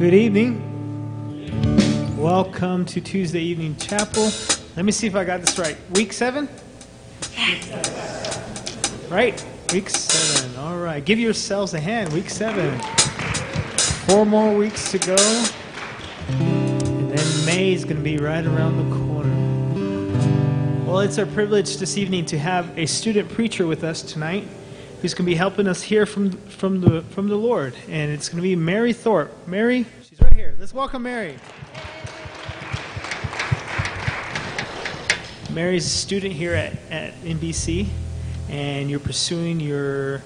Good evening. Welcome to Tuesday Evening Chapel. Let me see if I got this right. Week seven? Right? Week seven. All right. Give yourselves a hand. Week seven. Four more weeks to go. And then May is going to be right around the corner. Well, it's our privilege this evening to have a student preacher with us tonight who's going to be helping us hear from, from, the, from the Lord. And it's going to be Mary Thorp. Mary, she's right here. Let's welcome Mary. Mary's a student here at, at NBC, and you're pursuing your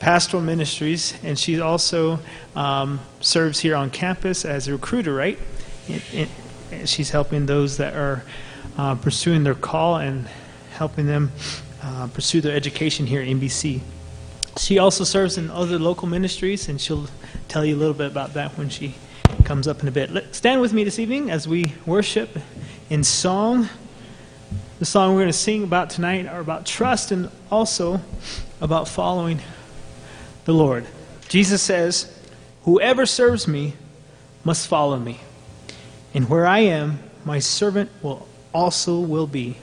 pastoral ministries, and she also um, serves here on campus as a recruiter, right? And- and she's helping those that are uh, pursuing their call and helping them uh, pursue their education here at NBC. She also serves in other local ministries, and she'll tell you a little bit about that when she comes up in a bit. Let, stand with me this evening as we worship in song. The song we're going to sing about tonight are about trust and also about following the Lord. Jesus says, Whoever serves me must follow me. And where I am, my servant will also will be.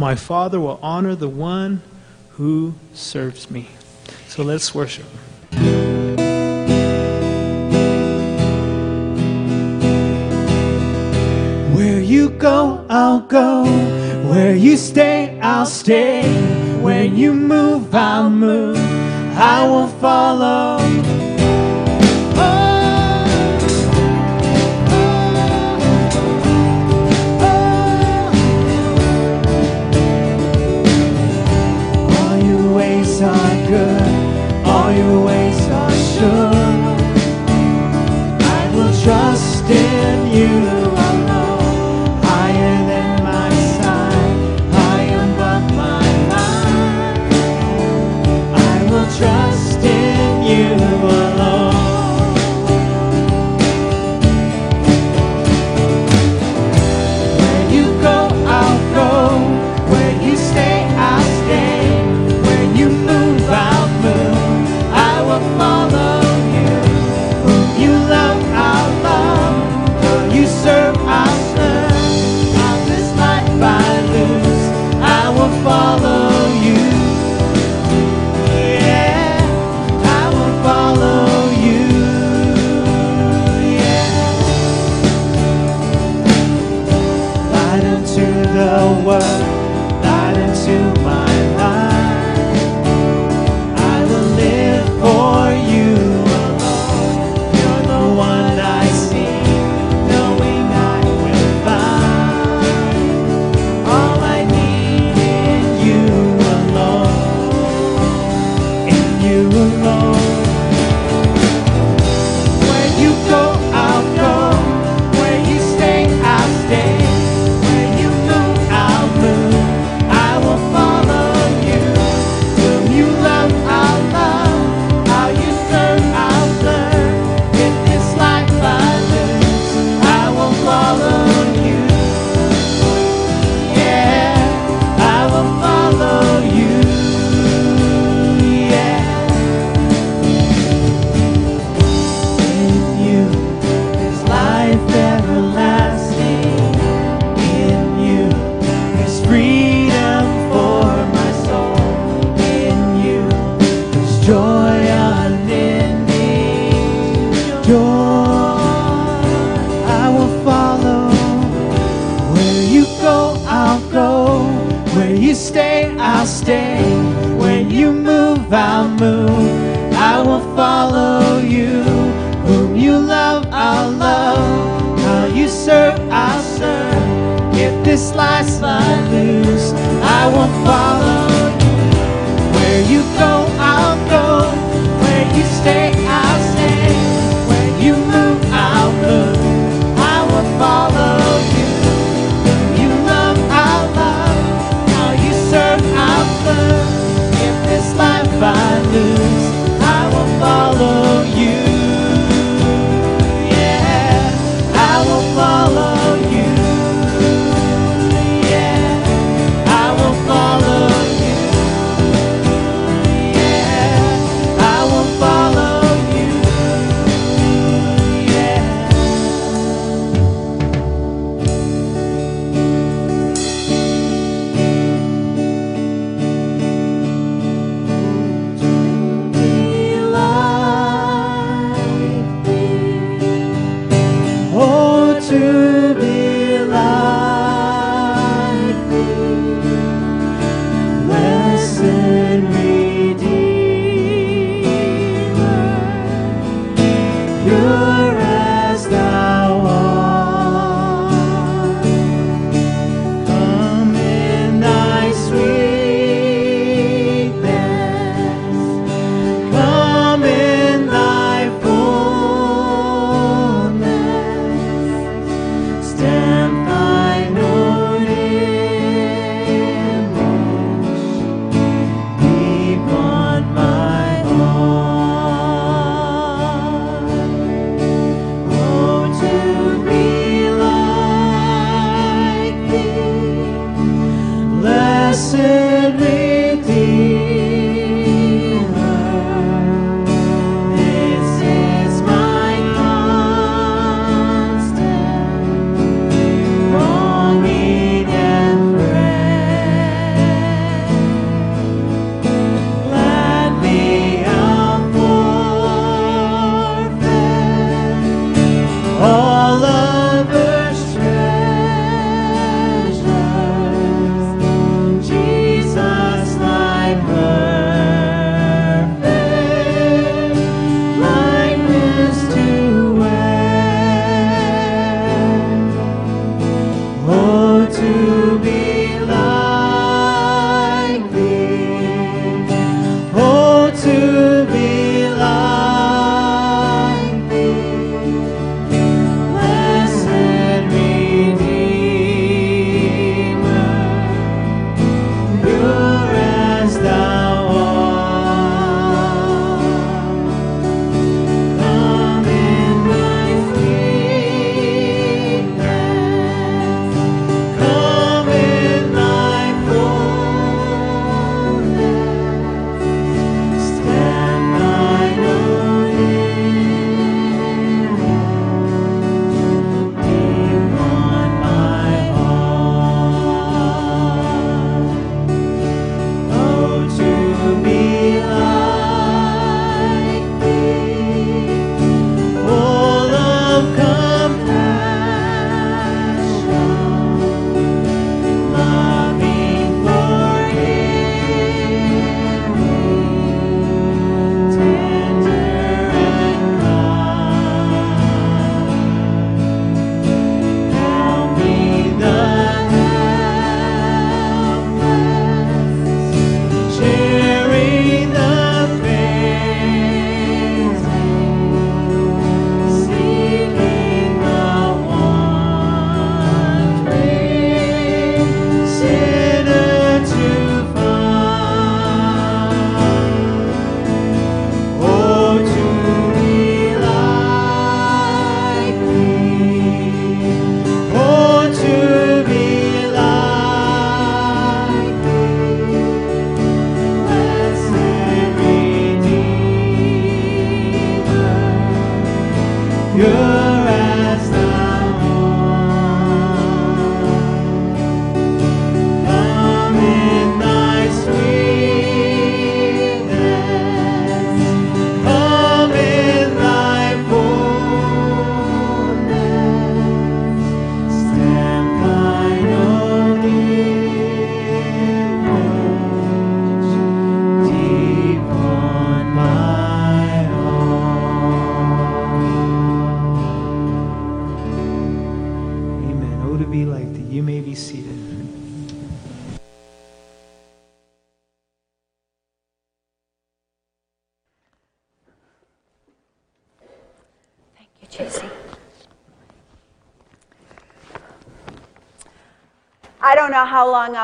My Father will honor the one who serves me. So let's worship. Where you go, I'll go. Where you stay, I'll stay. When you move, I'll move. I will follow.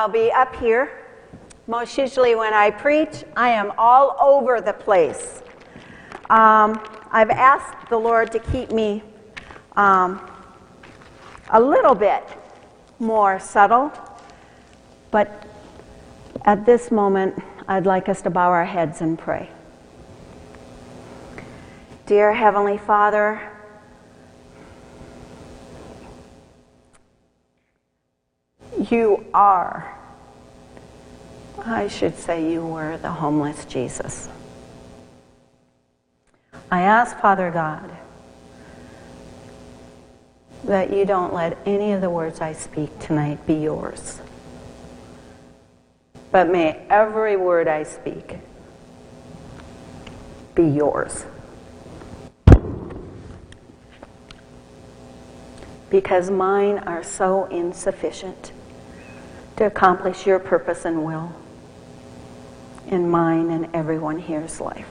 I'll be up here. Most usually, when I preach, I am all over the place. Um, I've asked the Lord to keep me um, a little bit more subtle, but at this moment, I'd like us to bow our heads and pray. Dear Heavenly Father, you are, I should say, you were the homeless Jesus. I ask, Father God, that you don't let any of the words I speak tonight be yours. But may every word I speak be yours. Because mine are so insufficient to accomplish your purpose and will in mine and everyone here's life.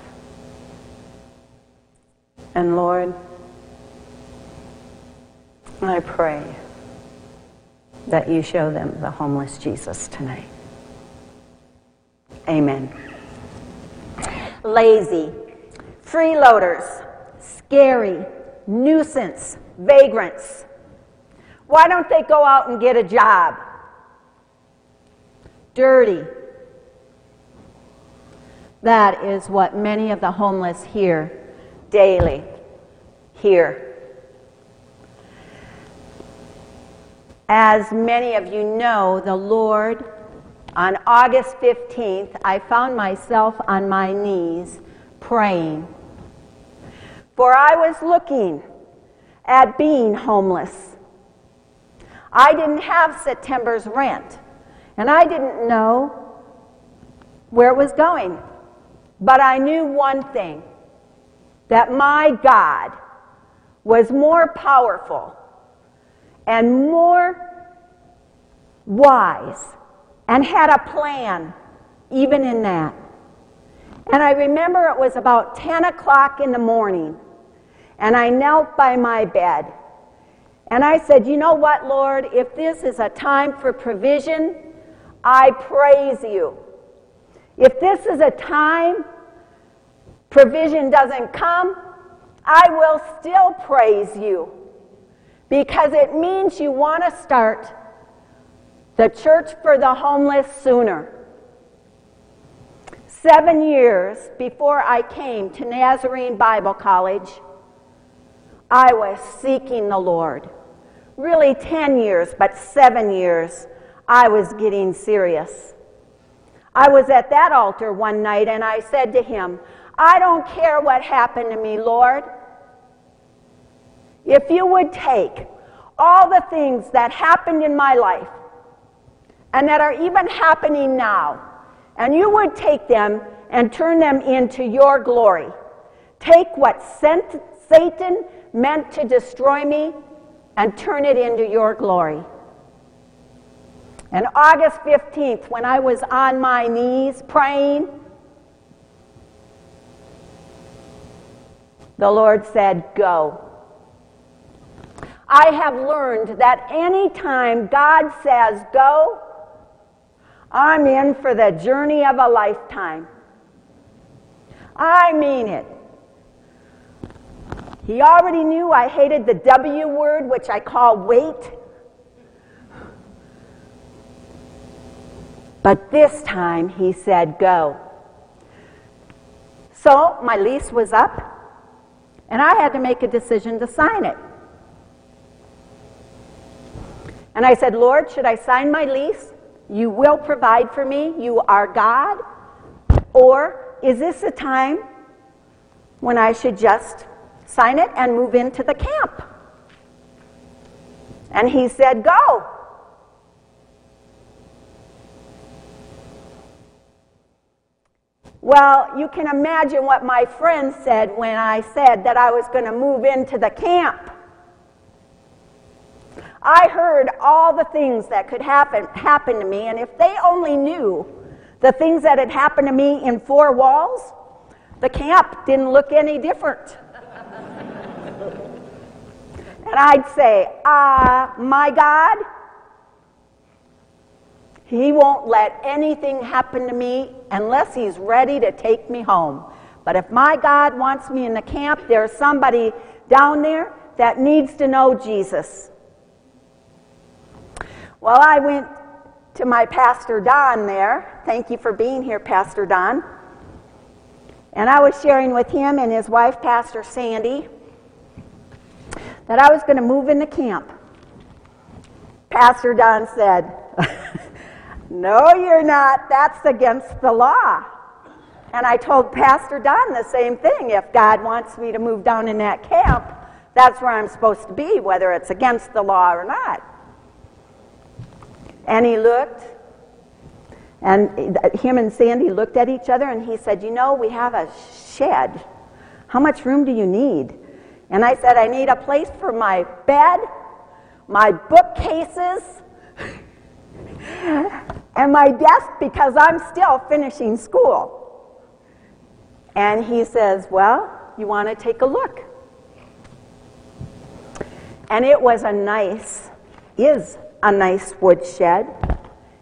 And Lord, I pray that you show them the homeless Jesus tonight. Amen. Lazy, freeloaders, scary, nuisance, vagrants. Why don't they go out and get a job? Dirty. That is what many of the homeless hear daily. Here. As many of you know, the Lord on August 15th, I found myself on my knees praying. For I was looking at being homeless. I didn't have September's rent, and I didn't know where it was going. But I knew one thing that my God was more powerful and more wise and had a plan, even in that. And I remember it was about 10 o'clock in the morning, and I knelt by my bed. And I said, You know what, Lord? If this is a time for provision, I praise you. If this is a time provision doesn't come, I will still praise you because it means you want to start the Church for the Homeless sooner. Seven years before I came to Nazarene Bible College, I was seeking the Lord. Really, 10 years, but seven years, I was getting serious. I was at that altar one night and I said to him, I don't care what happened to me, Lord. If you would take all the things that happened in my life and that are even happening now, and you would take them and turn them into your glory. Take what Satan meant to destroy me and turn it into your glory. And August 15th, when I was on my knees praying, the Lord said, Go. I have learned that anytime God says go, I'm in for the journey of a lifetime. I mean it. He already knew I hated the W word, which I call wait. But this time he said, go. So my lease was up, and I had to make a decision to sign it. And I said, Lord, should I sign my lease? You will provide for me. You are God. Or is this a time when I should just sign it and move into the camp? And he said, Go. Well, you can imagine what my friends said when I said that I was going to move into the camp. I heard all the things that could happen, happen to me, and if they only knew the things that had happened to me in four walls, the camp didn't look any different. and I'd say, Ah, my God, He won't let anything happen to me unless He's ready to take me home. But if my God wants me in the camp, there's somebody down there that needs to know Jesus. Well, I went to my Pastor Don there. Thank you for being here, Pastor Don. And I was sharing with him and his wife, Pastor Sandy, that I was going to move into camp. Pastor Don said, No, you're not. That's against the law. And I told Pastor Don the same thing. If God wants me to move down in that camp, that's where I'm supposed to be, whether it's against the law or not. And he looked, and him and Sandy looked at each other, and he said, You know, we have a shed. How much room do you need? And I said, I need a place for my bed, my bookcases, and my desk because I'm still finishing school. And he says, Well, you want to take a look? And it was a nice, is a nice wood shed,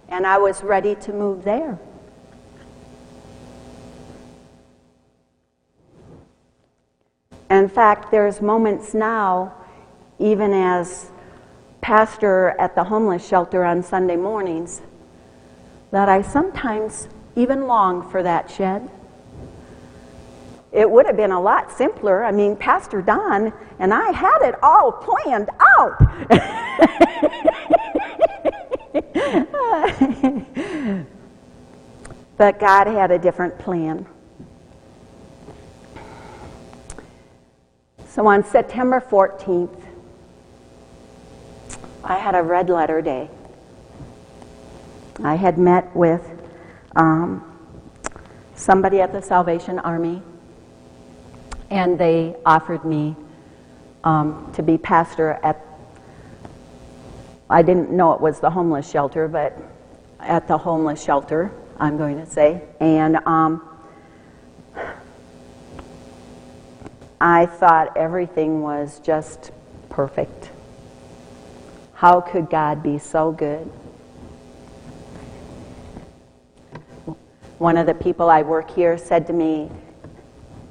and I was ready to move there. In fact, there's moments now, even as pastor at the homeless shelter on Sunday mornings, that I sometimes even long for that shed. It would have been a lot simpler. I mean, Pastor Don and I had it all planned out. but God had a different plan. So on September 14th, I had a red letter day. I had met with um, somebody at the Salvation Army, and they offered me um, to be pastor at, I didn't know it was the homeless shelter, but at the homeless shelter, I'm going to say. And um, I thought everything was just perfect. How could God be so good? One of the people I work here said to me,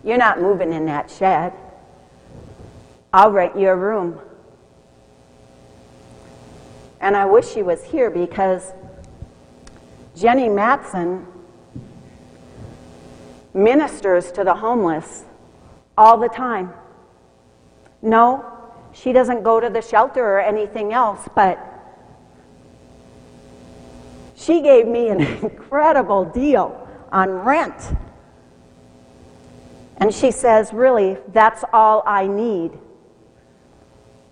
You're not moving in that shed. I'll rent you a room. And I wish she was here because Jenny Matson ministers to the homeless all the time. No, she doesn't go to the shelter or anything else, but she gave me an incredible deal on rent. And she says, Really, that's all I need.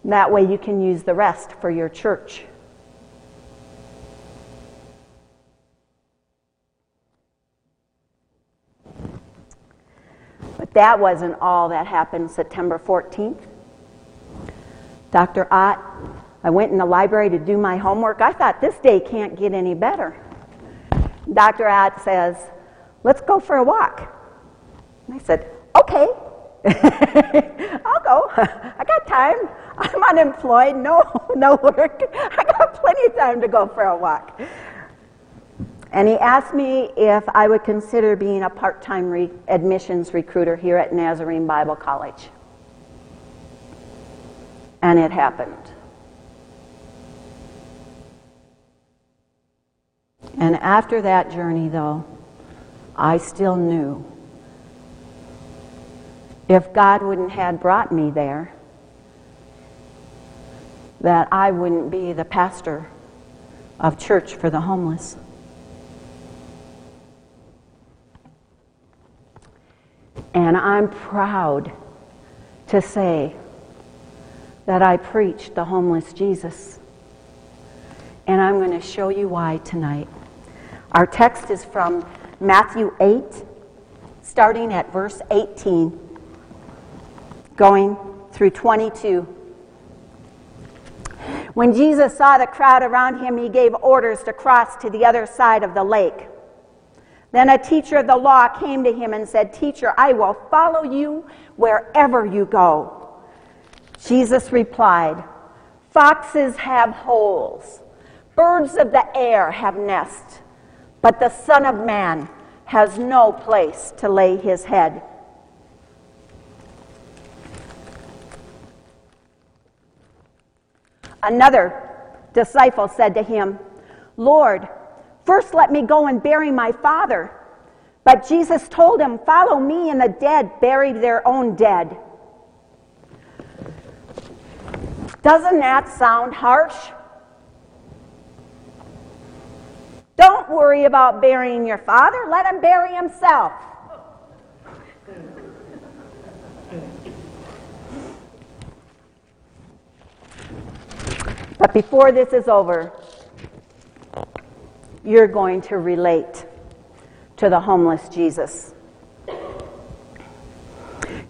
That way you can use the rest for your church. But that wasn't all that happened September 14th. Dr. Ott, I went in the library to do my homework. I thought this day can't get any better. Dr. Ott says, Let's go for a walk. And I said, Okay. I'll go. I got time. I'm unemployed. No, no work. I got plenty of time to go for a walk. And he asked me if I would consider being a part time re- admissions recruiter here at Nazarene Bible College. And it happened. And after that journey, though, I still knew if God wouldn't have brought me there, that I wouldn't be the pastor of church for the homeless. And I'm proud to say that I preached the homeless Jesus. And I'm going to show you why tonight. Our text is from Matthew 8, starting at verse 18, going through 22. When Jesus saw the crowd around him, he gave orders to cross to the other side of the lake. Then a teacher of the law came to him and said, Teacher, I will follow you wherever you go. Jesus replied, Foxes have holes, Birds of the air have nests, but the Son of Man has no place to lay his head. Another disciple said to him, Lord, first let me go and bury my father. But Jesus told him, Follow me, and the dead bury their own dead. Doesn't that sound harsh? Don't worry about burying your father, let him bury himself. But before this is over, you're going to relate to the homeless Jesus.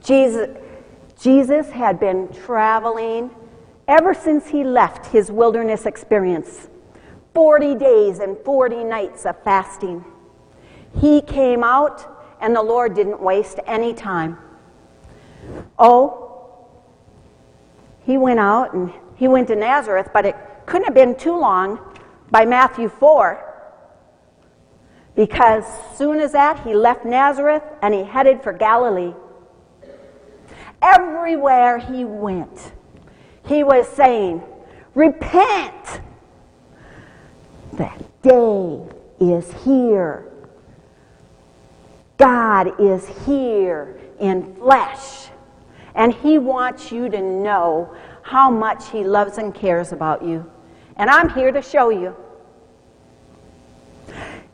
Jesus, Jesus had been traveling ever since he left his wilderness experience 40 days and 40 nights of fasting. He came out, and the Lord didn't waste any time. Oh, he went out and he went to Nazareth, but it couldn't have been too long by Matthew 4 because soon as that he left Nazareth and he headed for Galilee. Everywhere he went, he was saying, Repent! That day is here. God is here in flesh. And he wants you to know how much He loves and cares about you. And I'm here to show you.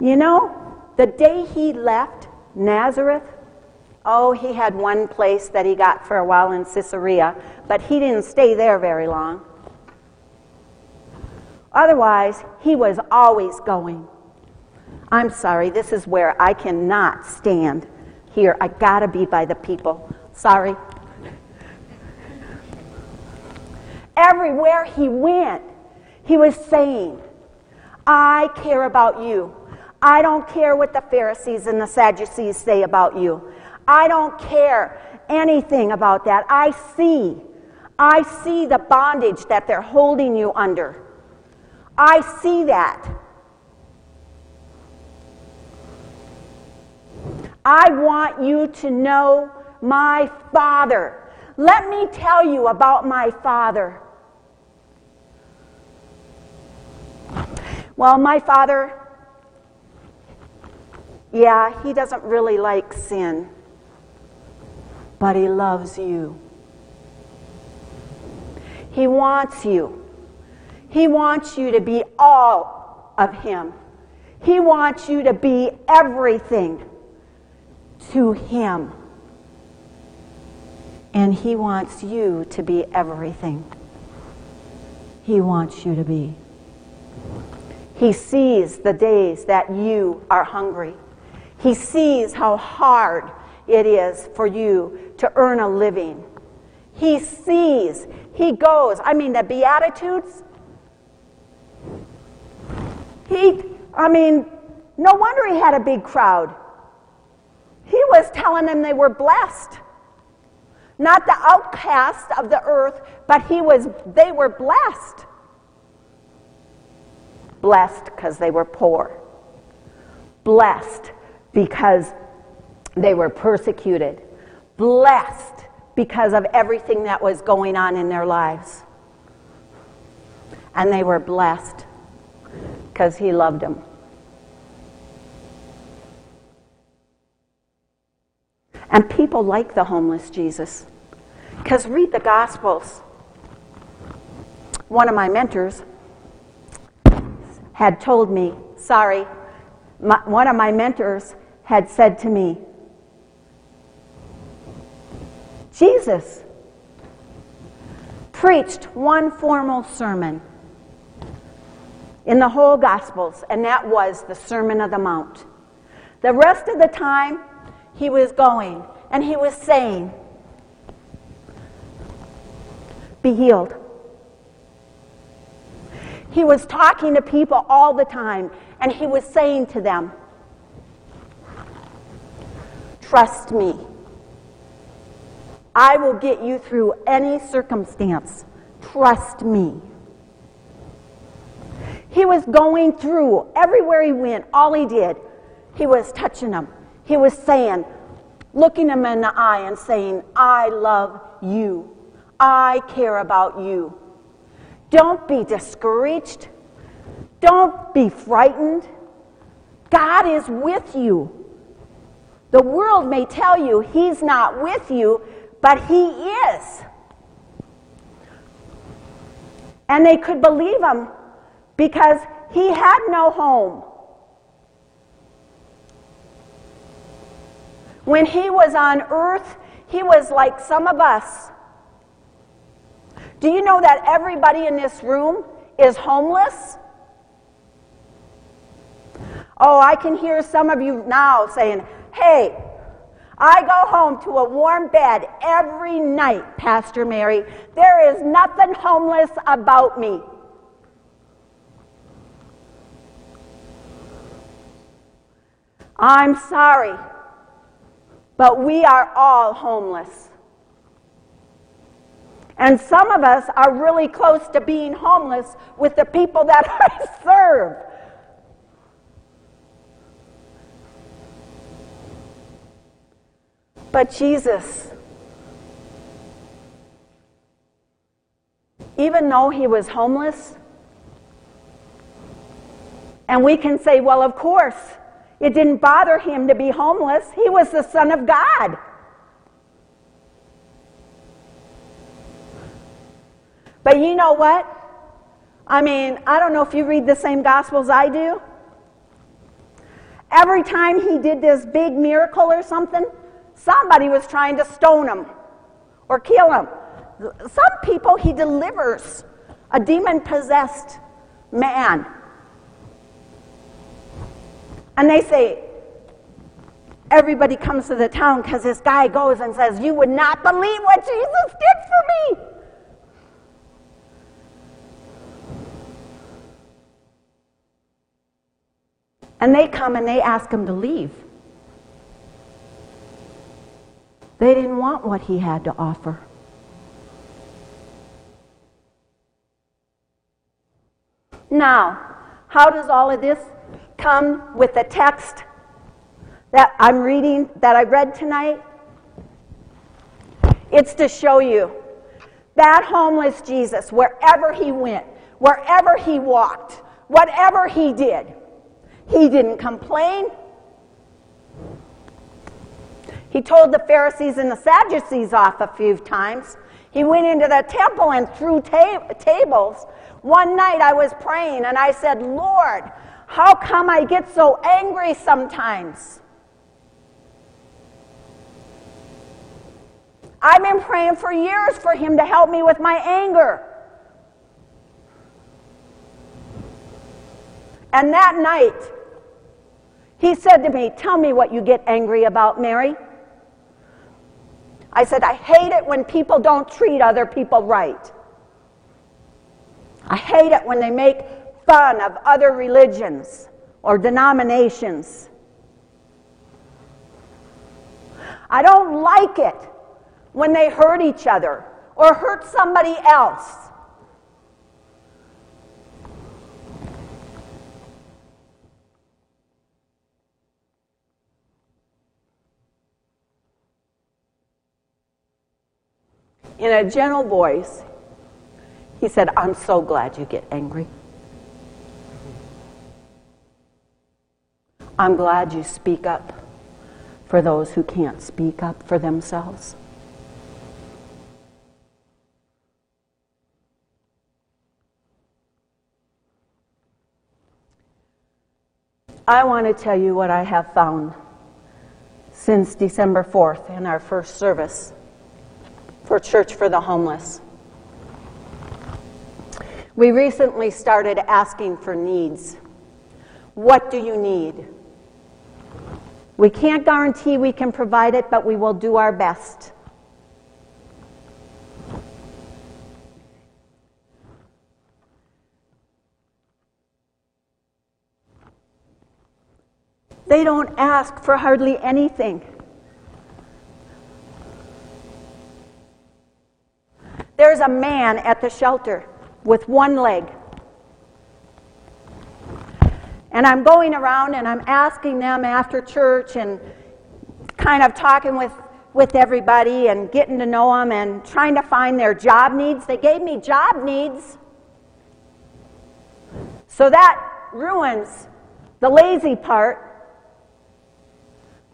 You know, the day He left Nazareth, oh, He had one place that He got for a while in Caesarea, but He didn't stay there very long. Otherwise, He was always going. I'm sorry, this is where I cannot stand here. I gotta be by the people. Sorry. Everywhere he went, he was saying, I care about you. I don't care what the Pharisees and the Sadducees say about you. I don't care anything about that. I see. I see the bondage that they're holding you under. I see that. I want you to know my Father. Let me tell you about my Father. Well, my father, yeah, he doesn't really like sin, but he loves you. He wants you. He wants you to be all of him. He wants you to be everything to him. And he wants you to be everything he wants you to be. He sees the days that you are hungry. He sees how hard it is for you to earn a living. He sees, he goes. I mean, the Beatitudes, he, I mean, no wonder he had a big crowd. He was telling them they were blessed. Not the outcast of the earth, but he was, they were blessed blessed because they were poor, blessed because they were persecuted, blessed because of everything that was going on in their lives. And they were blessed because he loved them. And people like the homeless Jesus. Because read the Gospels. One of my mentors had told me, sorry, my, one of my mentors had said to me, Jesus preached one formal sermon in the whole Gospels, and that was the Sermon of the Mount. The rest of the time, he was going and he was saying, Be healed he was talking to people all the time, and he was saying to them, Trust me. I will get you through any circumstance. Trust me. He was going through everywhere he went, all he did, he was touching them. He was saying, looking them in the eye and saying, I love you. I care about you. Don't be discouraged. Don't be frightened. God is with you. The world may tell you He's not with you, but He is. And they could believe Him because He had no home. When He was on earth, He was like some of us. Do you know that everybody in this room is homeless? Oh, I can hear some of you now saying, Hey, I go home to a warm bed every night, Pastor Mary. There is nothing homeless about me. I'm sorry, but we are all homeless. And some of us are really close to being homeless with the people that I serve. But Jesus, even though he was homeless, and we can say, well, of course, it didn't bother him to be homeless. He was the Son of God. But you know what? I mean, I don't know if you read the same Gospels I do. Every time he did this big miracle or something, somebody was trying to stone him or kill him. Some people he delivers a demon possessed man. And they say, everybody comes to the town because this guy goes and says, You would not believe what Jesus did for me. And they come and they ask him to leave. They didn't want what he had to offer. Now, how does all of this come with the text that I'm reading, that I read tonight? It's to show you that homeless Jesus, wherever he went, wherever he walked, whatever he did, he didn't complain. He told the Pharisees and the Sadducees off a few times. He went into the temple and threw ta- tables. One night I was praying and I said, Lord, how come I get so angry sometimes? I've been praying for years for him to help me with my anger. And that night, he said to me, Tell me what you get angry about, Mary. I said, I hate it when people don't treat other people right. I hate it when they make fun of other religions or denominations. I don't like it when they hurt each other or hurt somebody else. in a gentle voice, he said, I'm so glad you get angry. I'm glad you speak up for those who can't speak up for themselves. I want to tell you what I have found since December 4th in our first service for Church for the Homeless. We recently started asking for needs. What do you need? We can't guarantee we can provide it, but we will do our best. They don't ask for hardly anything. There's a man at the shelter with one leg. And I'm going around and I'm asking them after church and kind of talking with, with everybody and getting to know them and trying to find their job needs. They gave me job needs. So that ruins the lazy part.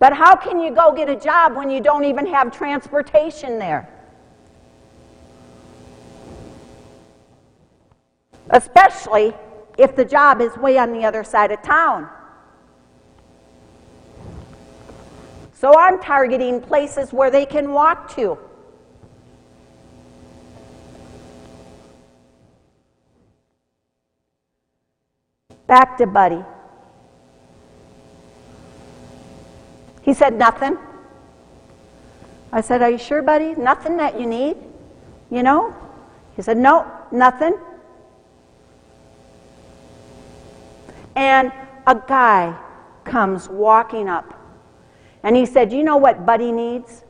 But how can you go get a job when you don't even have transportation there? Especially if the job is way on the other side of town. So I'm targeting places where they can walk to. Back to Buddy. He said, Nothing. I said, Are you sure, buddy? Nothing that you need? You know? He said, No, nothing. And a guy comes walking up. And he said, You know what Buddy needs?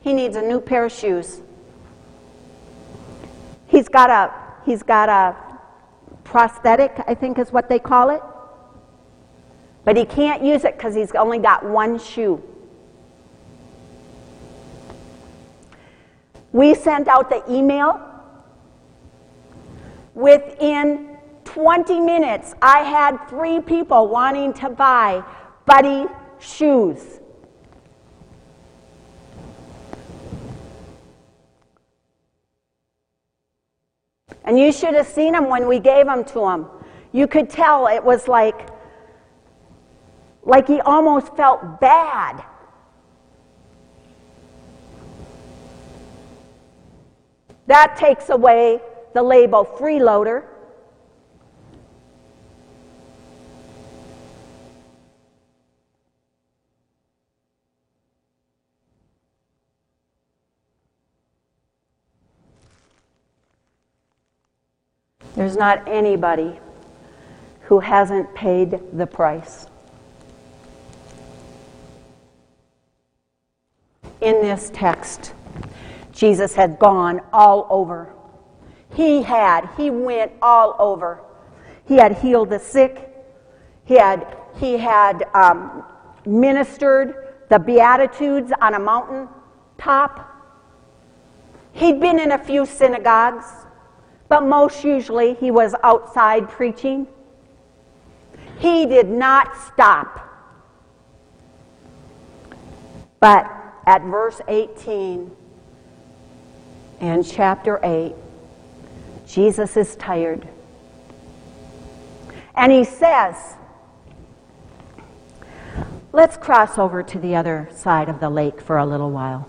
He needs a new pair of shoes. He's got a he's got a prosthetic, I think is what they call it. But he can't use it because he's only got one shoe. We sent out the email. Within 20 minutes, I had three people wanting to buy Buddy shoes. And you should have seen them when we gave them to him. You could tell it was like, like he almost felt bad. That takes away the label freeloader. There's not anybody who hasn't paid the price. In this text, Jesus had gone all over. He had, he went all over. He had healed the sick. He had, he had um, ministered the Beatitudes on a mountain top. He'd been in a few synagogues. But most usually he was outside preaching. He did not stop. But at verse 18 and chapter 8, Jesus is tired. And he says, Let's cross over to the other side of the lake for a little while.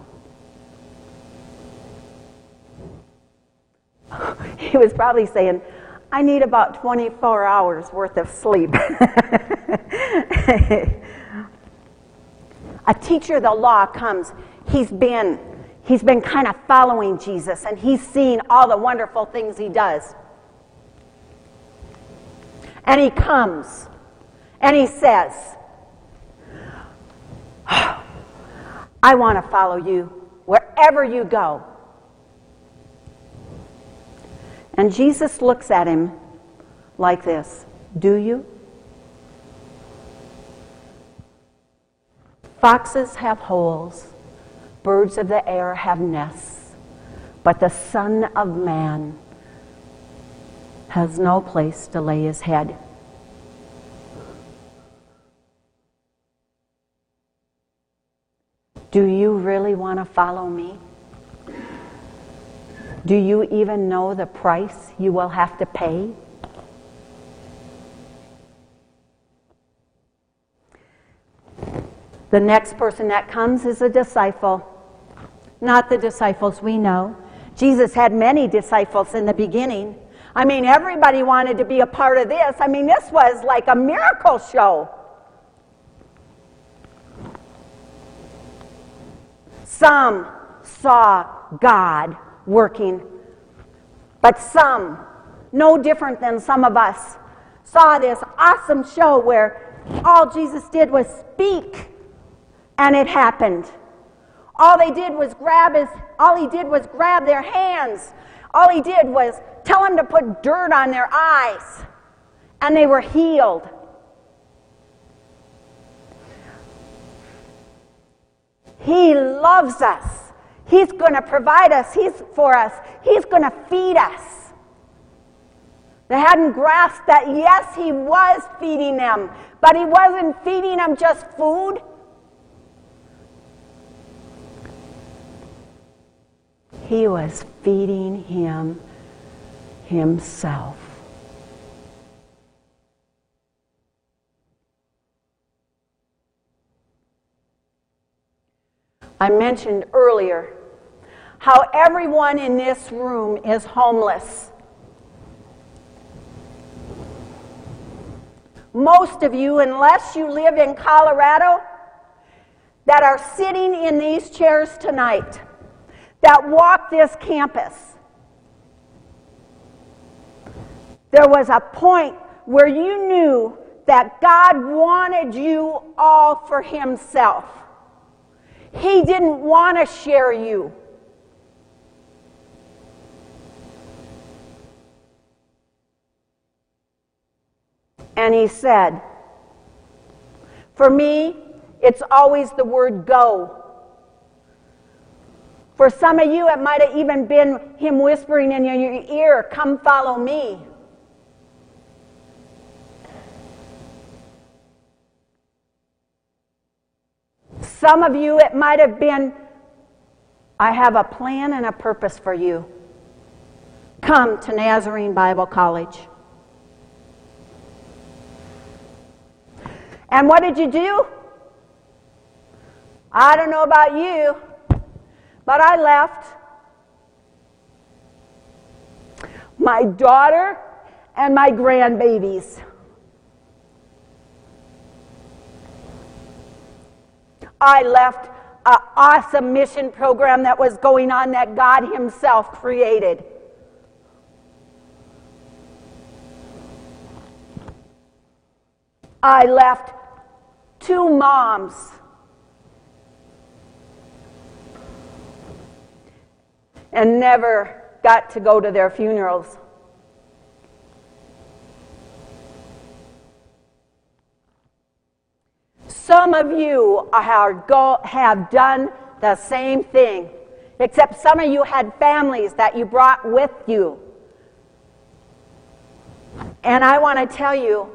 He was probably saying, I need about 24 hours worth of sleep. a teacher of the law comes, he's been he's been kind of following Jesus and he's seen all the wonderful things he does. And he comes and he says, I want to follow you wherever you go. And Jesus looks at him like this Do you? Foxes have holes, birds of the air have nests, but the Son of Man has no place to lay his head. Do you really want to follow me? Do you even know the price you will have to pay? The next person that comes is a disciple, not the disciples we know. Jesus had many disciples in the beginning. I mean, everybody wanted to be a part of this. I mean, this was like a miracle show. Some saw God working. But some, no different than some of us, saw this awesome show where all Jesus did was speak and it happened. All they did was grab his, all he did was grab their hands. All he did was tell them to put dirt on their eyes and they were healed. He loves us. He's going to provide us. He's for us. He's going to feed us. They hadn't grasped that, yes, he was feeding them, but he wasn't feeding them just food. He was feeding him himself. I mentioned earlier how everyone in this room is homeless. Most of you, unless you live in Colorado, that are sitting in these chairs tonight, that walk this campus, there was a point where you knew that God wanted you all for Himself. He didn't want to share you. And he said, For me, it's always the word go. For some of you, it might have even been him whispering in your ear, Come follow me. Some of you, it might have been, I have a plan and a purpose for you. Come to Nazarene Bible College. And what did you do? I don't know about you, but I left. My daughter and my grandbabies. I left an awesome mission program that was going on that God Himself created. I left two moms. And never got to go to their funerals. Some of you are go, have done the same thing, except some of you had families that you brought with you. And I want to tell you,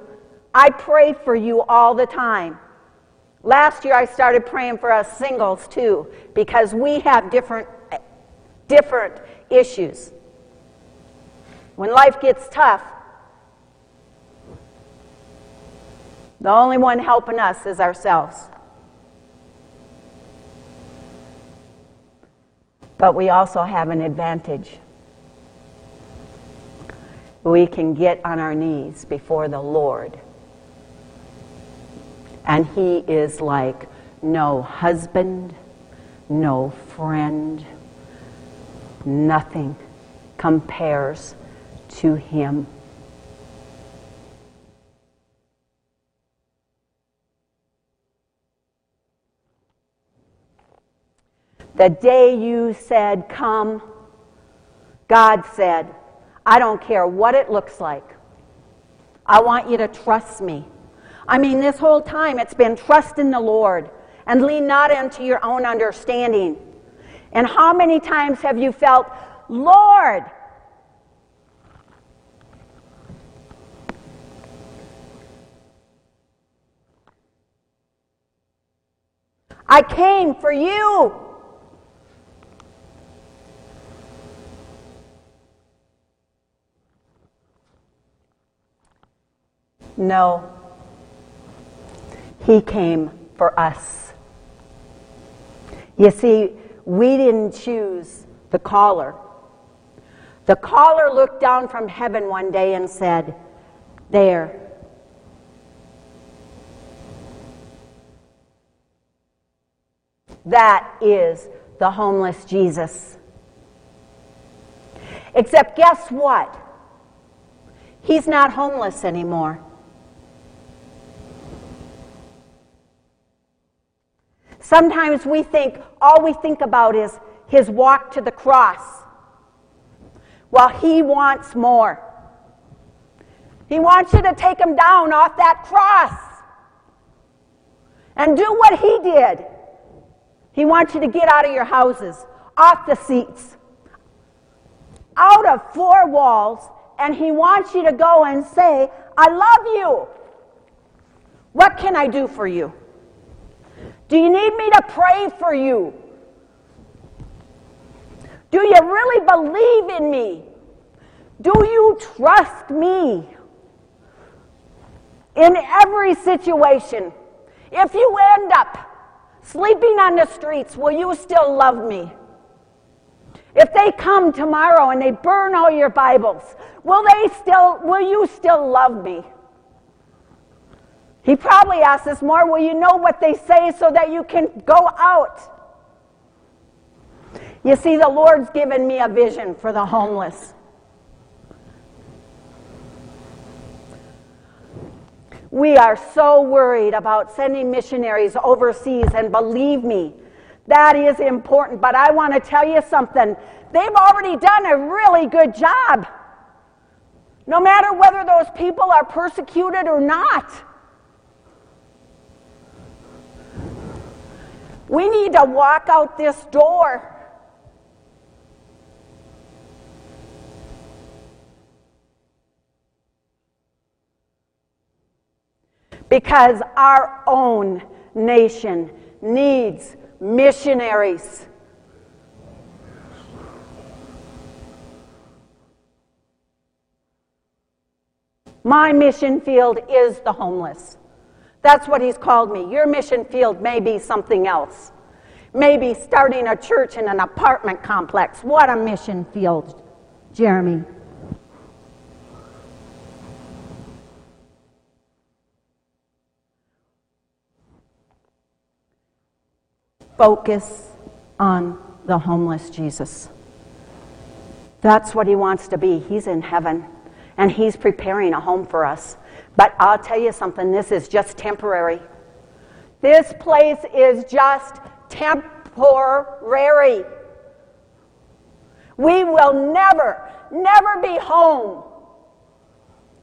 I pray for you all the time. Last year I started praying for us singles too, because we have different, different issues. When life gets tough, The only one helping us is ourselves. But we also have an advantage. We can get on our knees before the Lord. And He is like no husband, no friend, nothing compares to Him. The day you said, Come, God said, I don't care what it looks like. I want you to trust me. I mean, this whole time it's been trust in the Lord and lean not into your own understanding. And how many times have you felt, Lord, I came for you. No. He came for us. You see, we didn't choose the caller. The caller looked down from heaven one day and said, There. That is the homeless Jesus. Except, guess what? He's not homeless anymore. Sometimes we think, all we think about is his walk to the cross. Well, he wants more. He wants you to take him down off that cross and do what he did. He wants you to get out of your houses, off the seats, out of four walls, and He wants you to go and say, I love you. What can I do for you? Do you need me to pray for you? Do you really believe in me? Do you trust me? In every situation, if you end up sleeping on the streets, will you still love me? If they come tomorrow and they burn all your Bibles, will they still will you still love me? He probably asks us more, will you know what they say so that you can go out? You see, the Lord's given me a vision for the homeless. We are so worried about sending missionaries overseas, and believe me, that is important. But I want to tell you something. They've already done a really good job. No matter whether those people are persecuted or not. We need to walk out this door. Because our own nation needs missionaries. My mission field is the homeless. That's what he's called me. Your mission field may be something else. Maybe starting a church in an apartment complex. What a mission field, Jeremy. Focus on the homeless Jesus. That's what he wants to be. He's in heaven and he's preparing a home for us. But I'll tell you something, this is just temporary. This place is just temporary. We will never, never be home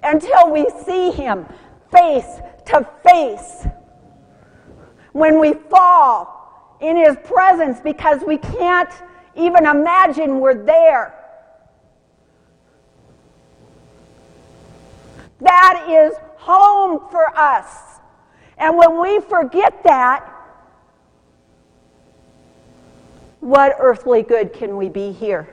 until we see Him face to face. When we fall in His presence because we can't even imagine we're there. That is home for us. And when we forget that, what earthly good can we be here?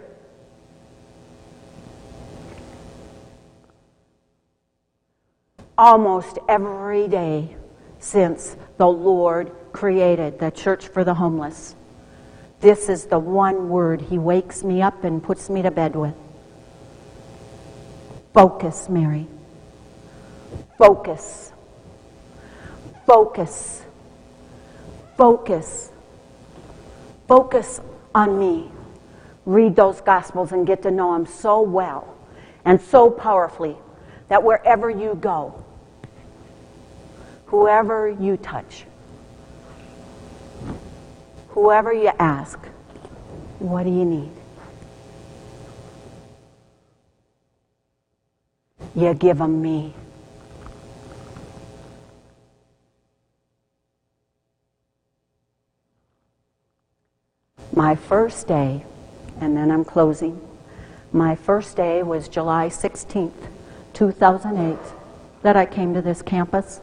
Almost every day since the Lord created the church for the homeless, this is the one word He wakes me up and puts me to bed with. Focus, Mary. Focus. Focus. Focus. Focus on me. Read those Gospels and get to know them so well and so powerfully that wherever you go, whoever you touch, whoever you ask, what do you need? You give them me. My first day, and then I'm closing, my first day was July 16th, 2008, that I came to this campus.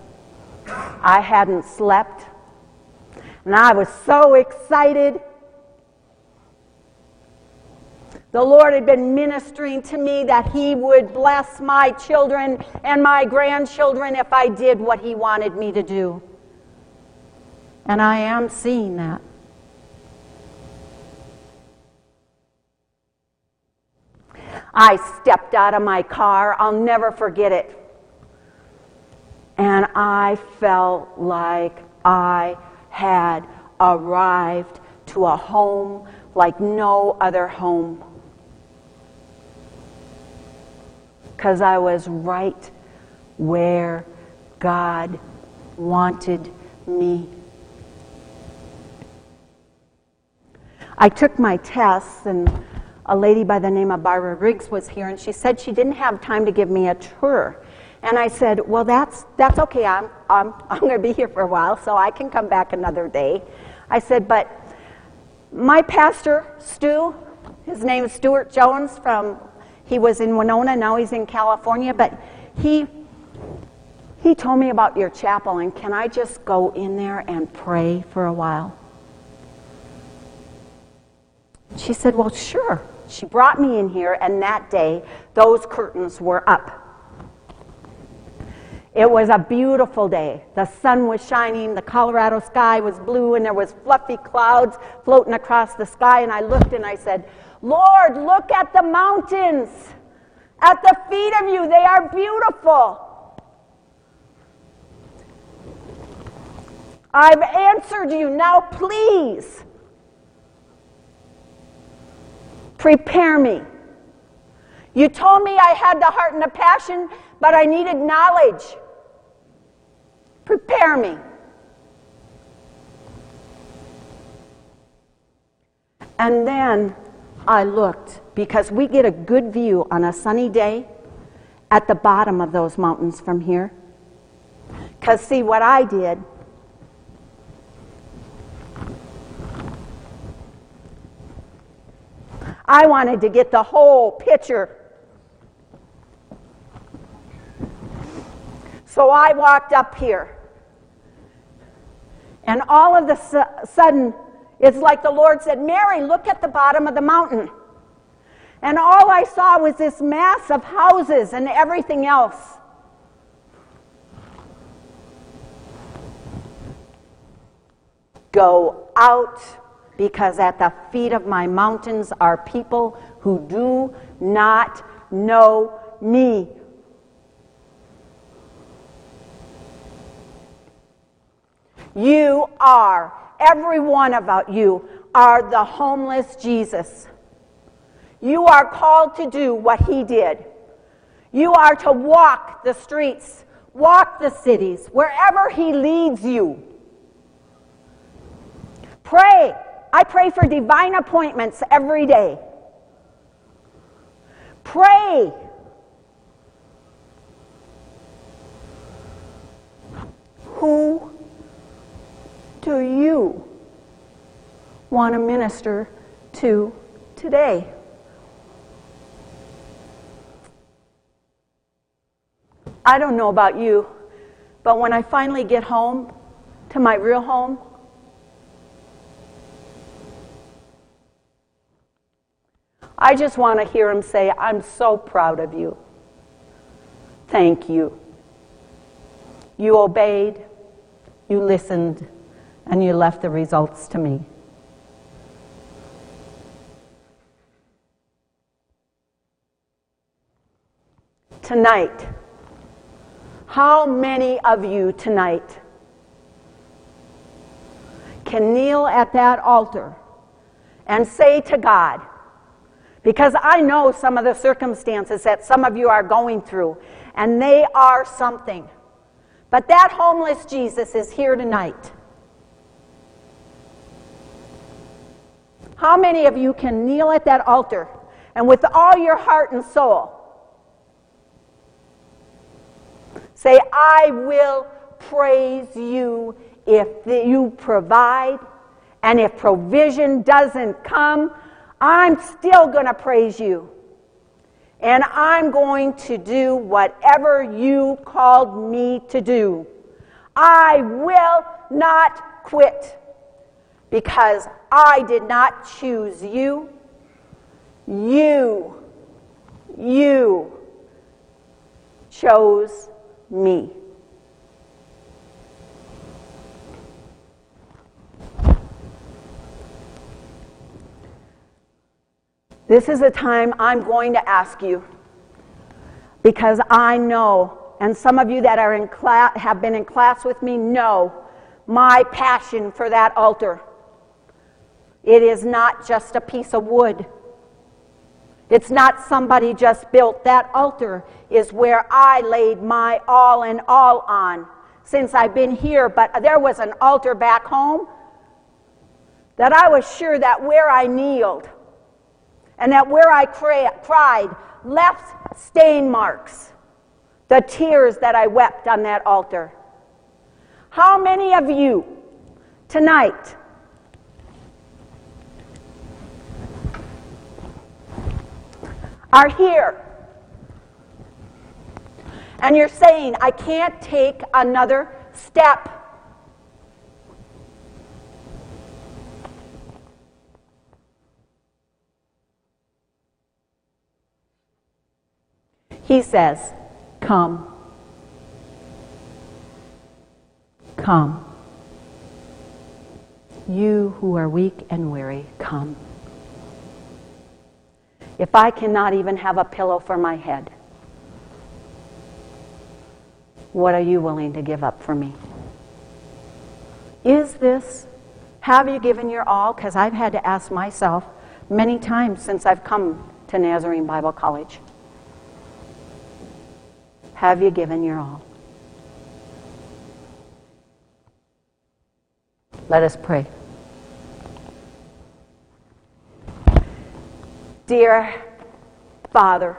I hadn't slept, and I was so excited. The Lord had been ministering to me that He would bless my children and my grandchildren if I did what He wanted me to do. And I am seeing that. I stepped out of my car. I'll never forget it. And I felt like I had arrived to a home like no other home. Because I was right where God wanted me. I took my tests and a lady by the name of Barbara Riggs was here, and she said she didn't have time to give me a tour. And I said, Well, that's, that's okay. I'm, I'm, I'm going to be here for a while, so I can come back another day. I said, But my pastor, Stu, his name is Stuart Jones from he was in Winona, now he's in California, but he he told me about your chapel and can I just go in there and pray for a while? She said, Well, sure. She brought me in here, and that day, those curtains were up. It was a beautiful day. The sun was shining, the Colorado sky was blue, and there was fluffy clouds floating across the sky. And I looked and I said, Lord, look at the mountains at the feet of you. They are beautiful. I've answered you. Now, please prepare me. You told me I had the heart and the passion, but I needed knowledge. Prepare me. And then I looked because we get a good view on a sunny day at the bottom of those mountains from here. Because, see, what I did, I wanted to get the whole picture. So I walked up here. And all of a sudden, it's like the Lord said, Mary, look at the bottom of the mountain. And all I saw was this mass of houses and everything else. Go out because at the feet of my mountains are people who do not know me. You are, every one of you, are the homeless Jesus. You are called to do what he did. You are to walk the streets, walk the cities, wherever he leads you. Pray I pray for divine appointments every day. Pray. Who do you want to minister to today? I don't know about you, but when I finally get home to my real home, I just want to hear him say, I'm so proud of you. Thank you. You obeyed, you listened, and you left the results to me. Tonight, how many of you tonight can kneel at that altar and say to God, because I know some of the circumstances that some of you are going through, and they are something. But that homeless Jesus is here tonight. How many of you can kneel at that altar and with all your heart and soul say, I will praise you if you provide, and if provision doesn't come, I'm still going to praise you. And I'm going to do whatever you called me to do. I will not quit because I did not choose you. You, you chose me. This is a time I'm going to ask you because I know, and some of you that are in class, have been in class with me know my passion for that altar. It is not just a piece of wood. It's not somebody just built. That altar is where I laid my all and all on since I've been here. But there was an altar back home that I was sure that where I kneeled, and that where I cried left stain marks, the tears that I wept on that altar. How many of you tonight are here and you're saying, I can't take another step? He says, Come. Come. You who are weak and weary, come. If I cannot even have a pillow for my head, what are you willing to give up for me? Is this, have you given your all? Because I've had to ask myself many times since I've come to Nazarene Bible College. Have you given your all? Let us pray. Dear Father,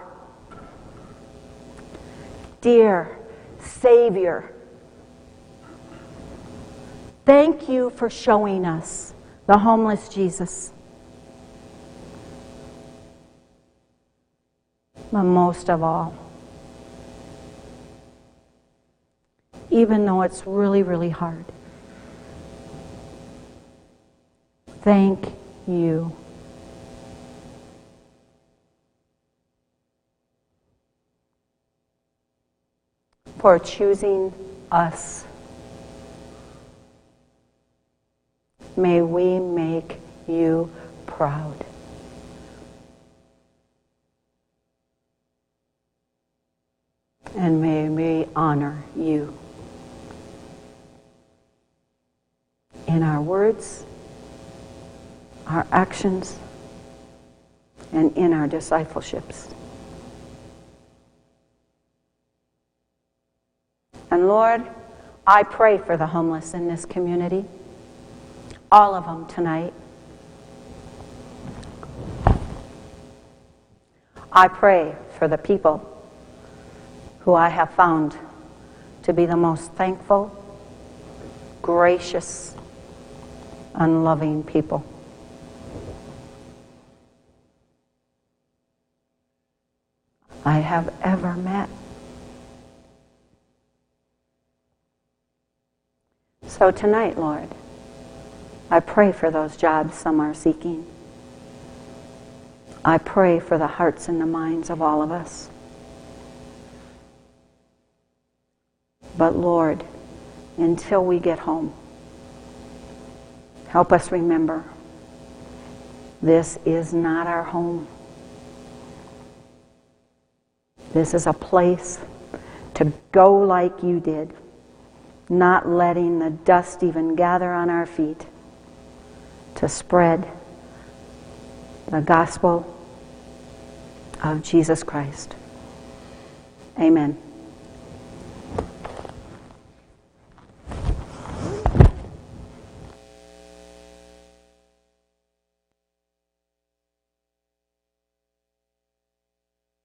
dear Savior, thank you for showing us the homeless Jesus. But most of all, even though it's really, really hard, thank you for choosing us. May we make you proud. And may we honor you in our words, our actions, and in our discipleships. And Lord, I pray for the homeless in this community, all of them tonight. I pray for the people who I have found to be the most thankful, gracious, and loving people. I have ever met. So tonight, Lord, I pray for those jobs some are seeking. I pray for the hearts and the minds of all of us. But Lord, until we get home, help us remember this is not our home. This is a place to go like you did not letting the dust even gather on our feet to spread the gospel of Jesus Christ. Amen.